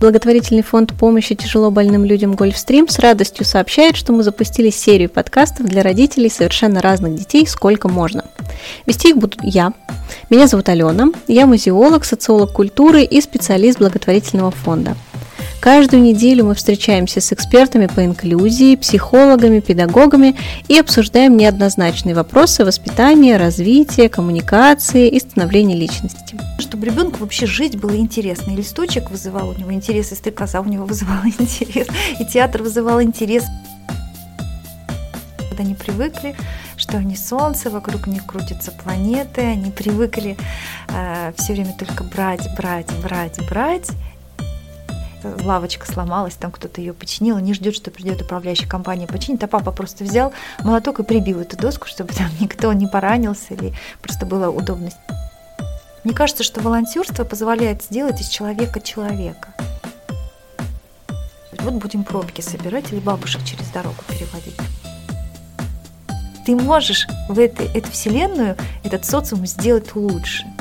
Благотворительный фонд помощи тяжело больным людям Гольфстрим с радостью сообщает, что мы запустили серию подкастов для родителей совершенно разных детей «Сколько можно». Вести их буду я. Меня зовут Алена, я музеолог, социолог культуры и специалист благотворительного фонда – Каждую неделю мы встречаемся с экспертами по инклюзии, психологами, педагогами и обсуждаем неоднозначные вопросы воспитания, развития, коммуникации и становления личности. Чтобы ребенку вообще жить было интересно. И листочек вызывал у него интерес, и стрекоза у него вызывала интерес, и театр вызывал интерес. Когда они привыкли, что они солнце, вокруг них крутятся планеты, они привыкли э, все время только брать, брать, брать, брать, лавочка сломалась, там кто-то ее починил, не ждет, что придет управляющая компания починит, а папа просто взял молоток и прибил эту доску, чтобы там никто не поранился или просто было удобно. Мне кажется, что волонтерство позволяет сделать из человека человека. Вот будем пробки собирать или бабушек через дорогу переводить. Ты можешь в этой, эту вселенную, этот социум сделать лучше –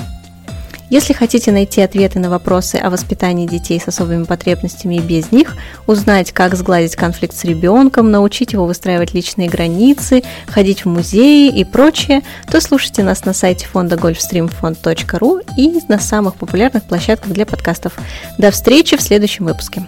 если хотите найти ответы на вопросы о воспитании детей с особыми потребностями и без них, узнать, как сгладить конфликт с ребенком, научить его выстраивать личные границы, ходить в музеи и прочее, то слушайте нас на сайте фонда golfstreamfond.ru и на самых популярных площадках для подкастов. До встречи в следующем выпуске.